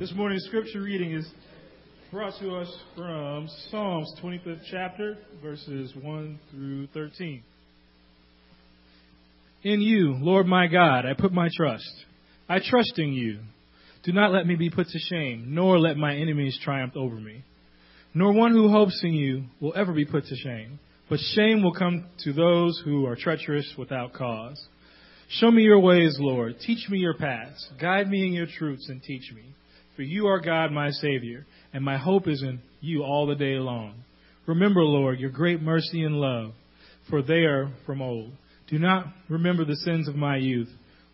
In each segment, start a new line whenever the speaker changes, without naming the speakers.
This morning's scripture reading is brought to us from Psalms 25th chapter, verses 1 through 13. In you, Lord my God, I put my trust. I trust in you. Do not let me be put to shame, nor let my enemies triumph over me. Nor one who hopes in you will ever be put to shame, but shame will come to those who are treacherous without cause. Show me your ways, Lord. Teach me your paths. Guide me in your truths and teach me. For you are God, my Savior, and my hope is in you all the day long. Remember, Lord, your great mercy and love, for they are from old. Do not remember the sins of my youth,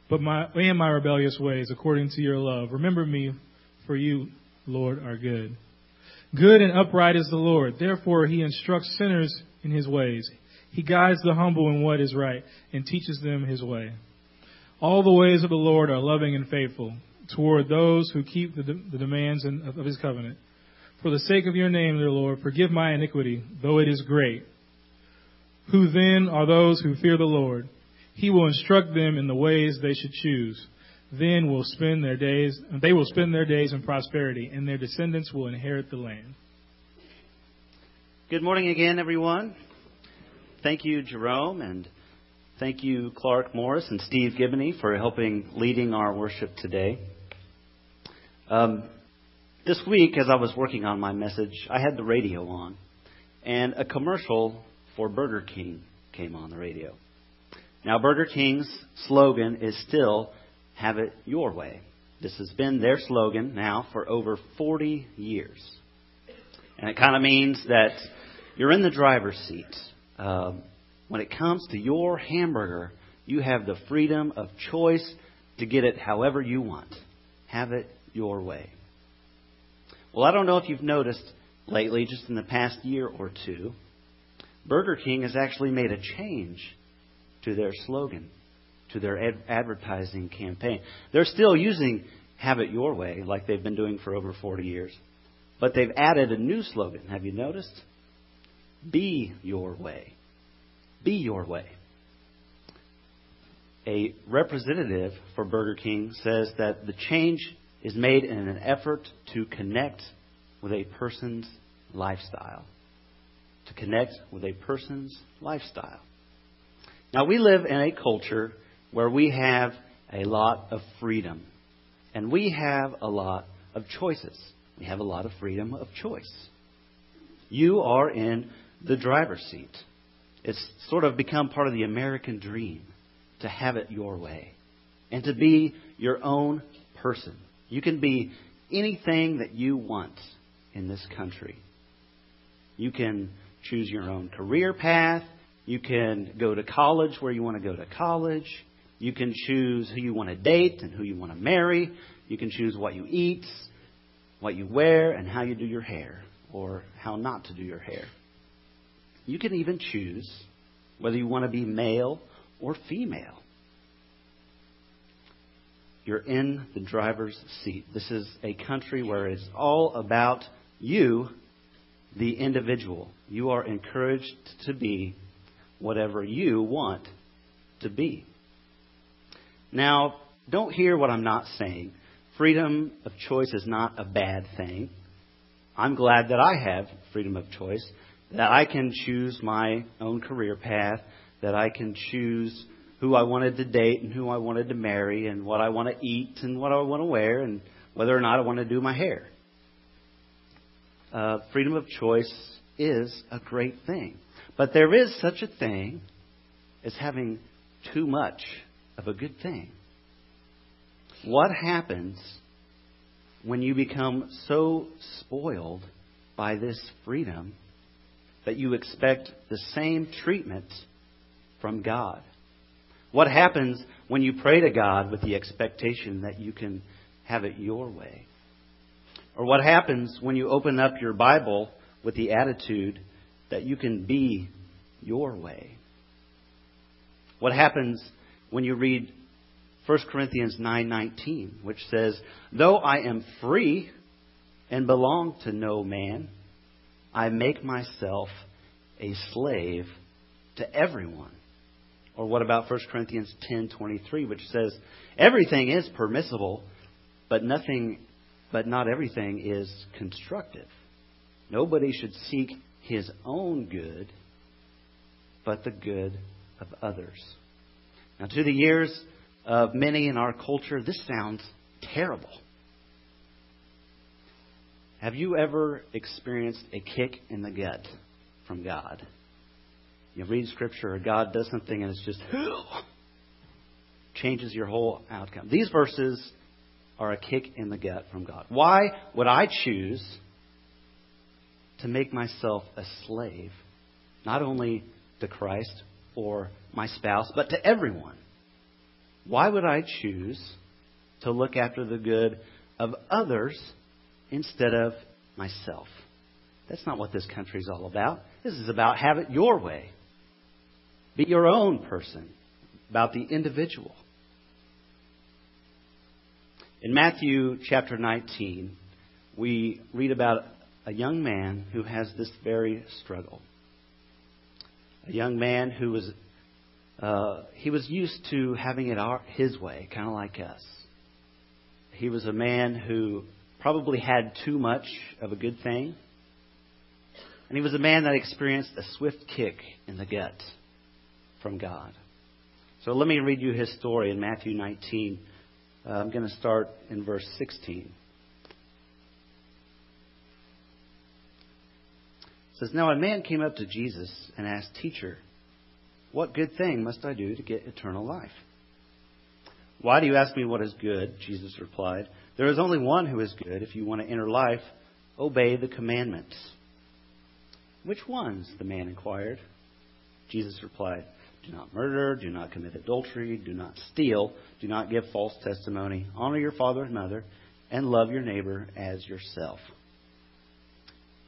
but my and my rebellious ways, according to your love. Remember me, for you, Lord, are good. Good and upright is the Lord. Therefore, he instructs sinners in his ways. He guides the humble in what is right and teaches them his way. All the ways of the Lord are loving and faithful toward those who keep the, the demands of his covenant. For the sake of your name, dear Lord, forgive my iniquity, though it is great. Who then are those who fear the Lord? He will instruct them in the ways they should choose. Then will spend their days, they will spend their days in prosperity, and their descendants will inherit the land.
Good morning again, everyone. Thank you, Jerome, and thank you, Clark Morris and Steve Gibney, for helping leading our worship today. Um, this week, as I was working on my message, I had the radio on, and a commercial for Burger King came on the radio. Now, Burger King's slogan is still have it your way. This has been their slogan now for over 40 years. And it kind of means that you're in the driver's seat. Um, when it comes to your hamburger, you have the freedom of choice to get it however you want. Have it your way. Well, I don't know if you've noticed lately, just in the past year or two, Burger King has actually made a change to their slogan, to their ad- advertising campaign. They're still using Have It Your Way, like they've been doing for over 40 years. But they've added a new slogan. Have you noticed? Be your way. Be your way. A representative for Burger King says that the change is made in an effort to connect with a person's lifestyle to connect with a person's lifestyle. Now, we live in a culture where we have a lot of freedom, and we have a lot of choices. We have a lot of freedom of choice. You are in the driver's seat. It's sort of become part of the American dream to have it your way and to be your own person. You can be anything that you want in this country. You can choose your own career path. You can go to college where you want to go to college. You can choose who you want to date and who you want to marry. You can choose what you eat, what you wear, and how you do your hair, or how not to do your hair. You can even choose whether you want to be male or female. You're in the driver's seat. This is a country where it's all about you the individual. You are encouraged to be whatever you want to be. Now, don't hear what I'm not saying. Freedom of choice is not a bad thing. I'm glad that I have freedom of choice, that I can choose my own career path, that I can choose who I wanted to date and who I wanted to marry, and what I want to eat and what I want to wear, and whether or not I want to do my hair uh, freedom of choice is a great thing. But there is such a thing as having too much of a good thing. What happens when you become so spoiled by this freedom that you expect the same treatment from God? What happens when you pray to God with the expectation that you can have it your way? Or what happens when you open up your Bible with the attitude that you can be your way? What happens when you read 1 Corinthians 9:19, which says, "Though I am free and belong to no man, I make myself a slave to everyone." Or what about 1 Corinthians 10:23, which says, "Everything is permissible, but nothing but not everything is constructive. Nobody should seek his own good, but the good of others. Now, to the ears of many in our culture, this sounds terrible. Have you ever experienced a kick in the gut from God? You read Scripture, or God does something, and it's just changes your whole outcome. These verses are a kick in the gut from God. Why would I choose to make myself a slave, not only to Christ or my spouse, but to everyone? Why would I choose to look after the good of others instead of myself? That's not what this country is all about. This is about have it your way. Be your own person, about the individual. In Matthew chapter 19, we read about a young man who has this very struggle. A young man who was uh, he was used to having it our, his way, kind of like us. He was a man who probably had too much of a good thing. And he was a man that experienced a swift kick in the gut from God. So let me read you his story in Matthew 19. Uh, I'm going to start in verse 16. It says, Now a man came up to Jesus and asked, Teacher, what good thing must I do to get eternal life? Why do you ask me what is good? Jesus replied. There is only one who is good. If you want to enter life, obey the commandments. Which ones? the man inquired. Jesus replied, Do not murder, do not commit adultery, do not steal, do not give false testimony, honor your father and mother, and love your neighbor as yourself.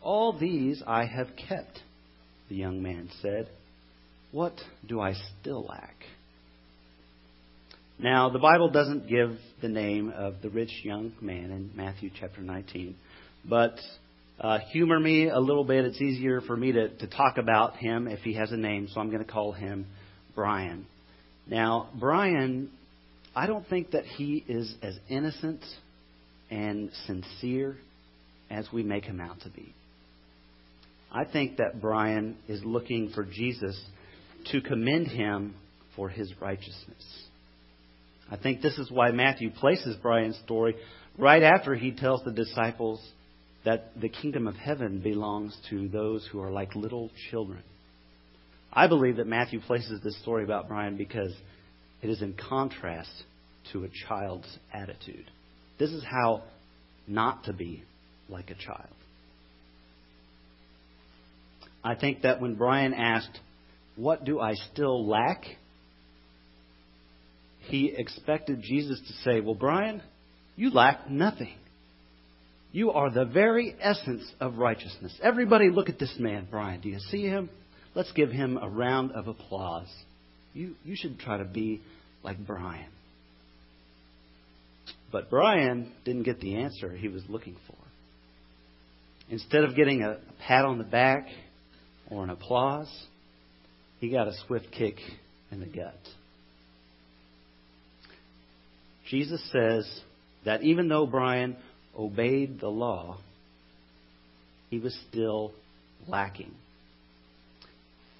All these I have kept, the young man said. What do I still lack? Now, the Bible doesn't give the name of the rich young man in Matthew chapter 19, but uh, humor me a little bit. It's easier for me to, to talk about him if he has a name, so I'm going to call him Brian. Now, Brian, I don't think that he is as innocent and sincere as we make him out to be. I think that Brian is looking for Jesus to commend him for his righteousness. I think this is why Matthew places Brian's story right after he tells the disciples that the kingdom of heaven belongs to those who are like little children. I believe that Matthew places this story about Brian because it is in contrast to a child's attitude. This is how not to be like a child. I think that when Brian asked, what do I still lack? He expected Jesus to say, Well, Brian, you lack nothing. You are the very essence of righteousness. Everybody, look at this man, Brian. Do you see him? Let's give him a round of applause. You, you should try to be like Brian. But Brian didn't get the answer he was looking for. Instead of getting a pat on the back or an applause, he got a swift kick in the gut. Jesus says that even though Brian obeyed the law, he was still lacking.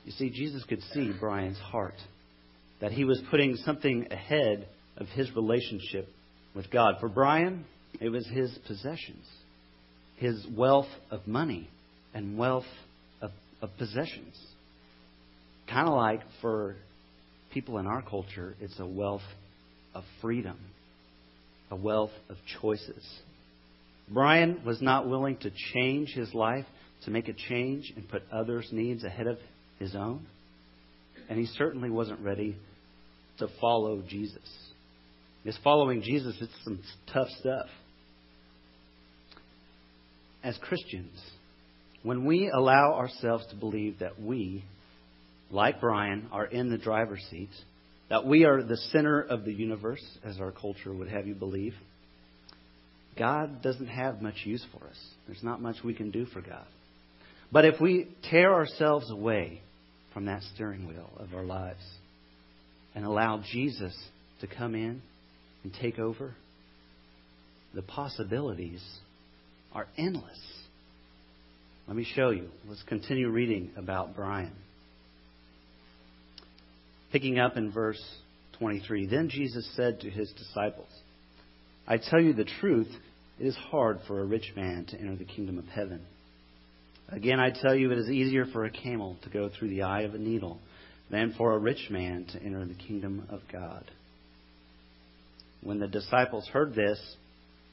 You see, Jesus could see Brian's heart, that he was putting something ahead of his relationship with God. For Brian, it was his possessions, his wealth of money and wealth of, of possessions. Kind of like for people in our culture, it's a wealth of freedom, a wealth of choices. Brian was not willing to change his life, to make a change and put others' needs ahead of his own. And he certainly wasn't ready to follow Jesus. Because following Jesus, it's some tough stuff. As Christians, when we allow ourselves to believe that we like Brian, are in the driver's seat, that we are the center of the universe, as our culture would have you believe, God doesn't have much use for us. There's not much we can do for God. But if we tear ourselves away from that steering wheel of our lives and allow Jesus to come in and take over, the possibilities are endless. Let me show you. Let's continue reading about Brian. Picking up in verse 23 Then Jesus said to his disciples, I tell you the truth, it is hard for a rich man to enter the kingdom of heaven. Again, I tell you, it is easier for a camel to go through the eye of a needle than for a rich man to enter the kingdom of God. When the disciples heard this,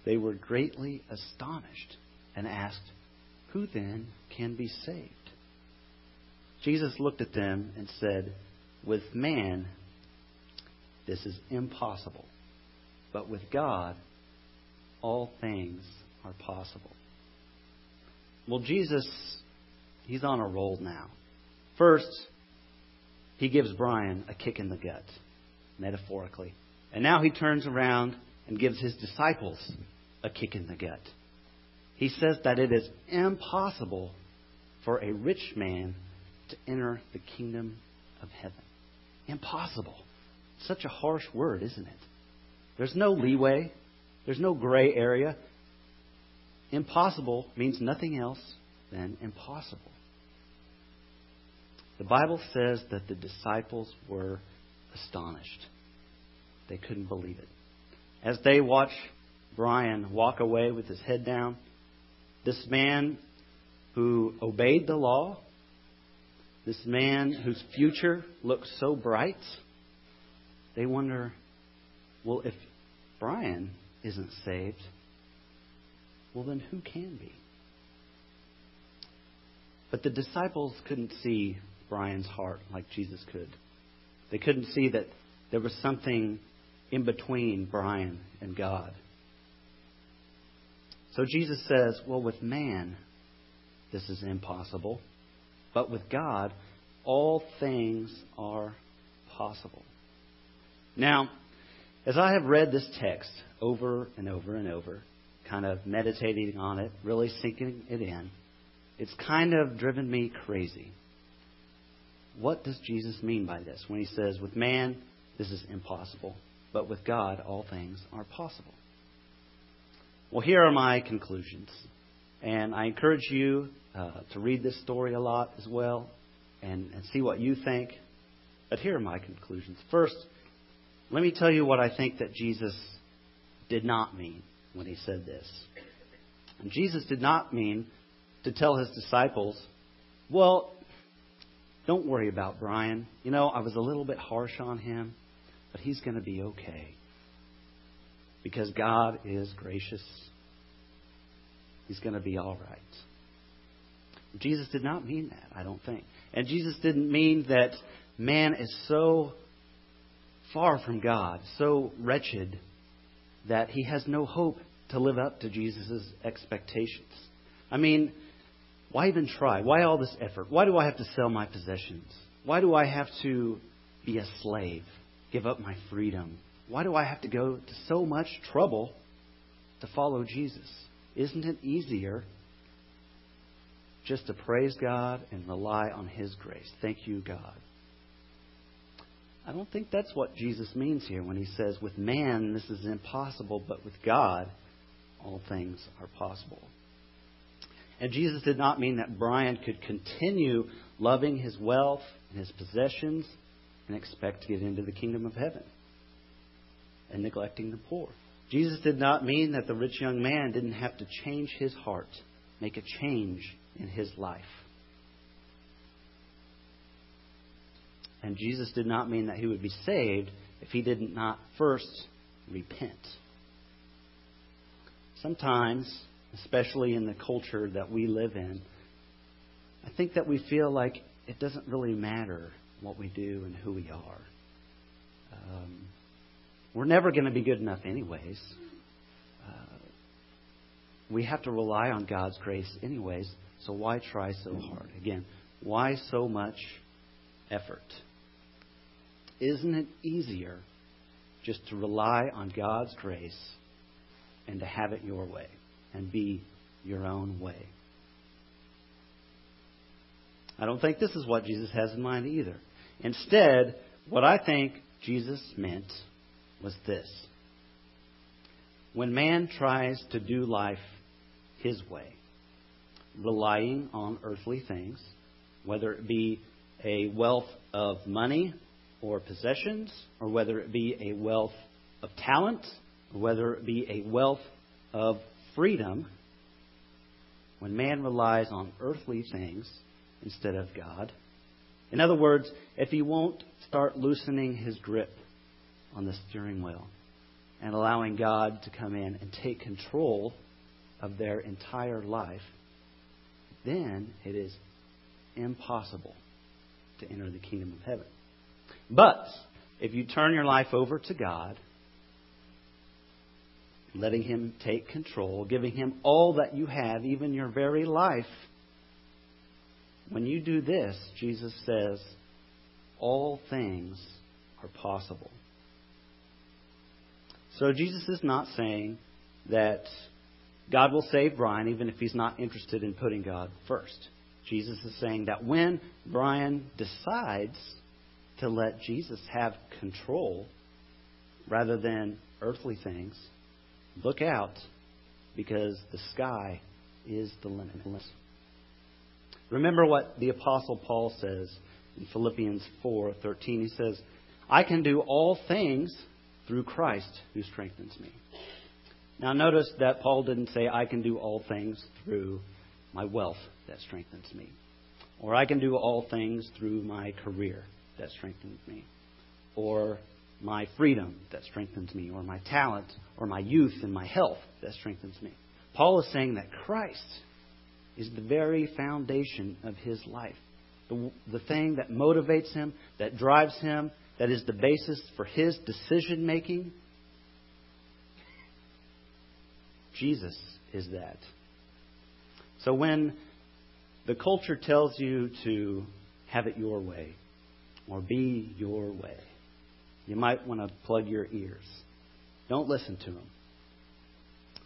they were greatly astonished and asked, Who then can be saved? Jesus looked at them and said, With man, this is impossible, but with God, all things are possible. Well, Jesus, he's on a roll now. First, he gives Brian a kick in the gut, metaphorically. And now he turns around and gives his disciples a kick in the gut. He says that it is impossible for a rich man to enter the kingdom of heaven. Impossible. Such a harsh word, isn't it? There's no leeway, there's no gray area. Impossible means nothing else than impossible. The Bible says that the disciples were astonished. They couldn't believe it. As they watched Brian walk away with his head down, this man who obeyed the law, this man whose future looked so bright, they wonder well, if Brian isn't saved, well, then who can be? But the disciples couldn't see Brian's heart like Jesus could. They couldn't see that there was something in between Brian and God. So Jesus says, Well, with man, this is impossible. But with God, all things are possible. Now, as I have read this text over and over and over, kind of meditating on it, really sinking it in, it's kind of driven me crazy. What does Jesus mean by this when he says, with man, this is impossible, but with God, all things are possible? Well, here are my conclusions. And I encourage you uh, to read this story a lot as well and, and see what you think. But here are my conclusions. First, let me tell you what I think that Jesus did not mean when he said this. And Jesus did not mean to tell his disciples, well, don't worry about Brian. You know, I was a little bit harsh on him, but he's going to be okay. Because God is gracious. He's going to be all right. Jesus did not mean that, I don't think. And Jesus didn't mean that man is so far from God, so wretched, that he has no hope to live up to Jesus' expectations. I mean, why even try? Why all this effort? Why do I have to sell my possessions? Why do I have to be a slave, give up my freedom? Why do I have to go to so much trouble to follow Jesus? Isn't it easier just to praise God and rely on His grace? Thank you, God. I don't think that's what Jesus means here when he says, with man this is impossible, but with God all things are possible. And Jesus did not mean that Brian could continue loving his wealth and his possessions and expect to get into the kingdom of heaven and neglecting the poor. Jesus did not mean that the rich young man didn't have to change his heart, make a change in his life. And Jesus did not mean that he would be saved if he did not first repent. Sometimes, especially in the culture that we live in, I think that we feel like it doesn't really matter what we do and who we are. Um, we're never going to be good enough, anyways. Uh, we have to rely on God's grace, anyways. So why try so hard? Again, why so much effort? Isn't it easier just to rely on God's grace and to have it your way and be your own way? I don't think this is what Jesus has in mind either. Instead, what I think Jesus meant was this when man tries to do life his way, relying on earthly things, whether it be a wealth of money or possessions, or whether it be a wealth of talent, or whether it be a wealth of freedom, when man relies on earthly things instead of God, in other words, if he won't start loosening his grip on the steering wheel and allowing God to come in and take control of their entire life, then it is impossible to enter the kingdom of heaven. But if you turn your life over to God, letting Him take control, giving Him all that you have, even your very life, when you do this, Jesus says, all things are possible. So Jesus is not saying that God will save Brian even if he's not interested in putting God first. Jesus is saying that when Brian decides to let Jesus have control rather than earthly things, look out because the sky is the limit. Remember what the apostle Paul says in Philippians 4:13. He says, "I can do all things through Christ who strengthens me." Now notice that Paul didn't say I can do all things through my wealth that strengthens me, or I can do all things through my career that strengthens me, or my freedom that strengthens me, or my talent, or my youth and my health that strengthens me. Paul is saying that Christ is the very foundation of his life. The, the thing that motivates him, that drives him, that is the basis for his decision making. Jesus is that. So when the culture tells you to have it your way or be your way, you might want to plug your ears. Don't listen to them.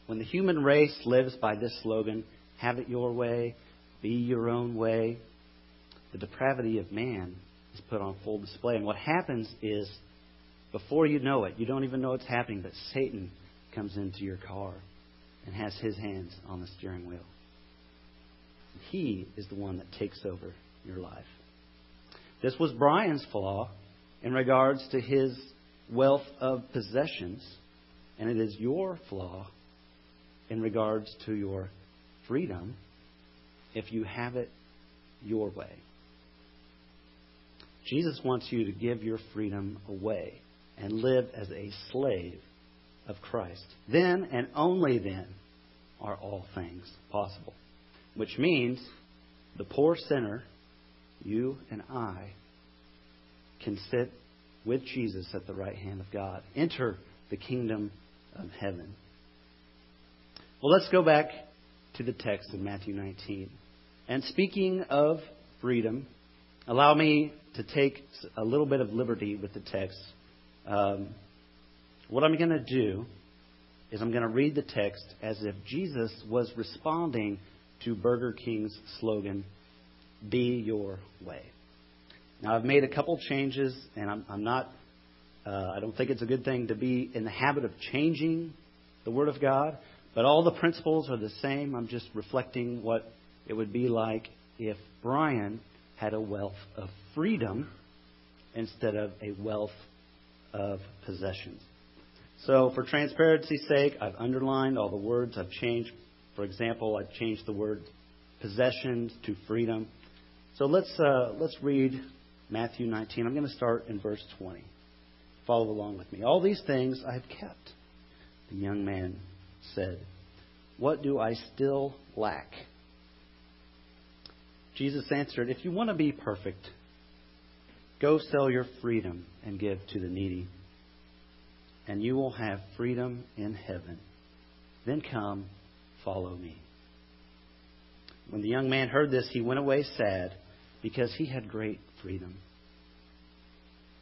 When the human race lives by this slogan, have it your way, be your own way. The depravity of man is put on full display. And what happens is, before you know it, you don't even know it's happening, but Satan comes into your car and has his hands on the steering wheel. He is the one that takes over your life. This was Brian's flaw in regards to his wealth of possessions, and it is your flaw in regards to your freedom if you have it your way. Jesus wants you to give your freedom away and live as a slave of Christ. Then and only then are all things possible. Which means the poor sinner, you and I, can sit with Jesus at the right hand of God. Enter the kingdom of heaven. Well, let's go back to the text in Matthew 19. And speaking of freedom, allow me to take a little bit of liberty with the text. Um, what I'm going to do is I'm going to read the text as if Jesus was responding to Burger King's slogan, Be Your Way. Now, I've made a couple changes, and I'm, I'm not, uh, I don't think it's a good thing to be in the habit of changing the Word of God. But all the principles are the same. I'm just reflecting what it would be like if Brian had a wealth of freedom instead of a wealth of possessions. So, for transparency's sake, I've underlined all the words. I've changed, for example, I've changed the word possessions to freedom. So let's uh, let's read Matthew 19. I'm going to start in verse 20. Follow along with me. All these things I have kept. The young man said, What do I still lack? Jesus answered, If you want to be perfect, go sell your freedom and give to the needy, and you will have freedom in heaven. Then come, follow me. When the young man heard this, he went away sad because he had great freedom.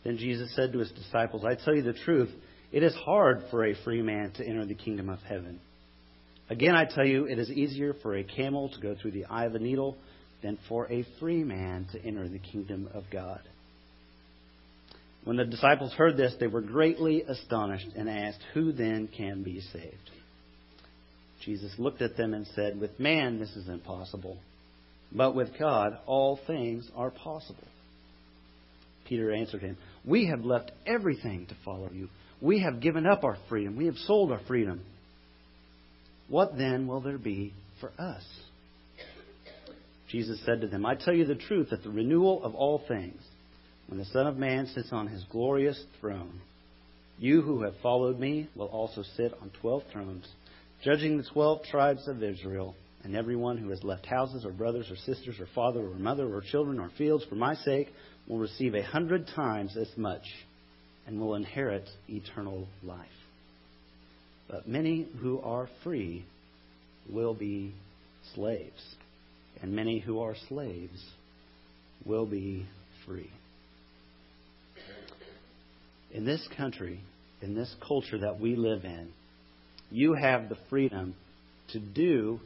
Then Jesus said to his disciples, I tell you the truth. It is hard for a free man to enter the kingdom of heaven. Again, I tell you, it is easier for a camel to go through the eye of a needle than for a free man to enter the kingdom of God. When the disciples heard this, they were greatly astonished and asked, Who then can be saved? Jesus looked at them and said, With man this is impossible, but with God all things are possible. Peter answered him, We have left everything to follow you. We have given up our freedom. We have sold our freedom. What then will there be for us? Jesus said to them, I tell you the truth that the renewal of all things, when the Son of Man sits on his glorious throne, you who have followed me will also sit on twelve thrones, judging the twelve tribes of Israel. And everyone who has left houses or brothers or sisters or father or mother or children or fields for my sake will receive a hundred times as much and will inherit eternal life. But many who are free will be slaves, and many who are slaves will be free. In this country, in this culture that we live in, you have the freedom to do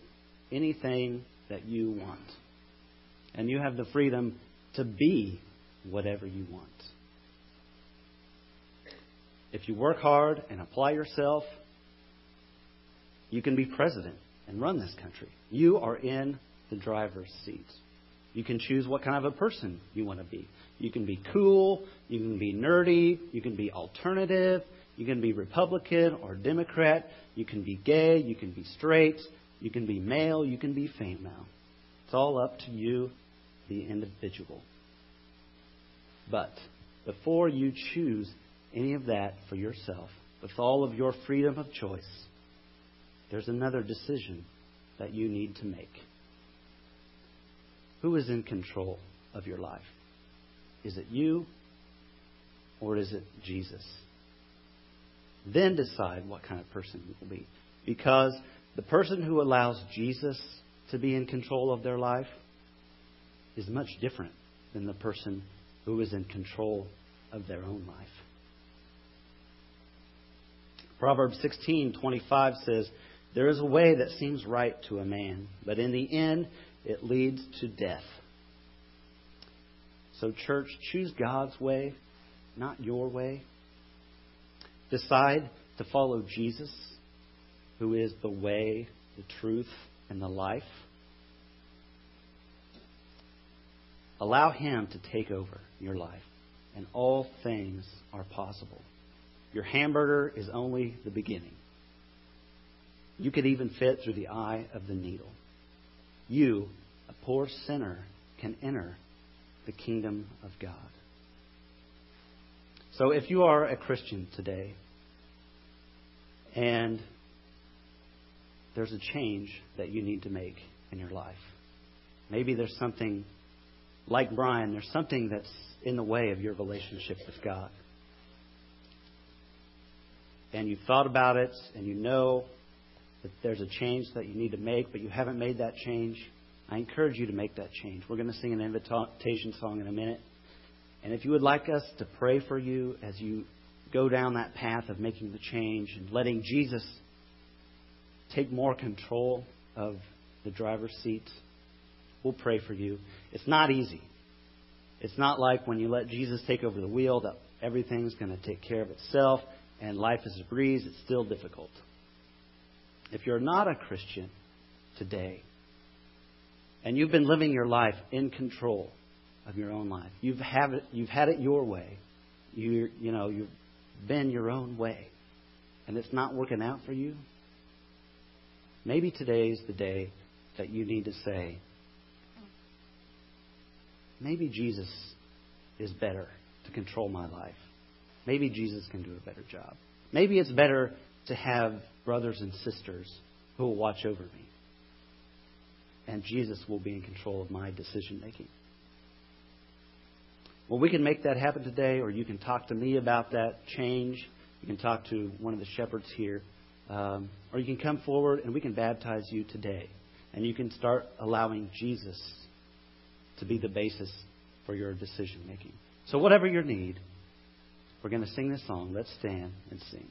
anything that you want. And you have the freedom to be whatever you want. If you work hard and apply yourself, you can be president and run this country. You are in the driver's seat. You can choose what kind of a person you want to be. You can be cool, you can be nerdy, you can be alternative, you can be Republican or Democrat, you can be gay, you can be straight, you can be male, you can be female. It's all up to you, the individual. But before you choose any of that for yourself, with all of your freedom of choice, there's another decision that you need to make. Who is in control of your life? Is it you or is it Jesus? Then decide what kind of person you will be. Because the person who allows Jesus to be in control of their life is much different than the person who is in control of their own life. Proverbs 16:25 says, "There is a way that seems right to a man, but in the end it leads to death." So church, choose God's way, not your way. Decide to follow Jesus, who is the way, the truth, and the life. Allow Him to take over your life, and all things are possible. Your hamburger is only the beginning. You could even fit through the eye of the needle. You, a poor sinner, can enter the kingdom of God. So if you are a Christian today and there's a change that you need to make in your life, maybe there's something like Brian, there's something that's in the way of your relationship with God and you've thought about it and you know that there's a change that you need to make, but you haven't made that change, I encourage you to make that change. We're going to sing an invitation song in a minute. And if you would like us to pray for you as you go down that path of making the change and letting Jesus take more control of the driver's seat, we'll pray for you. It's not easy. It's not like when you let Jesus take over the wheel that everything's going to take care of itself and life is a breeze, it's still difficult. If you're not a Christian today, and you've been living your life in control of your own life, you've, have it, you've had it your way, you, you know, you've been your own way, and it's not working out for you, maybe today is the day that you need to say, maybe Jesus is better to control my life. Maybe Jesus can do a better job. Maybe it's better to have brothers and sisters who will watch over me. And Jesus will be in control of my decision making. Well, we can make that happen today, or you can talk to me about that change. You can talk to one of the shepherds here. Um, or you can come forward and we can baptize you today. And you can start allowing Jesus to be the basis for your decision making. So, whatever your need, we're going to sing this song. Let's stand and sing.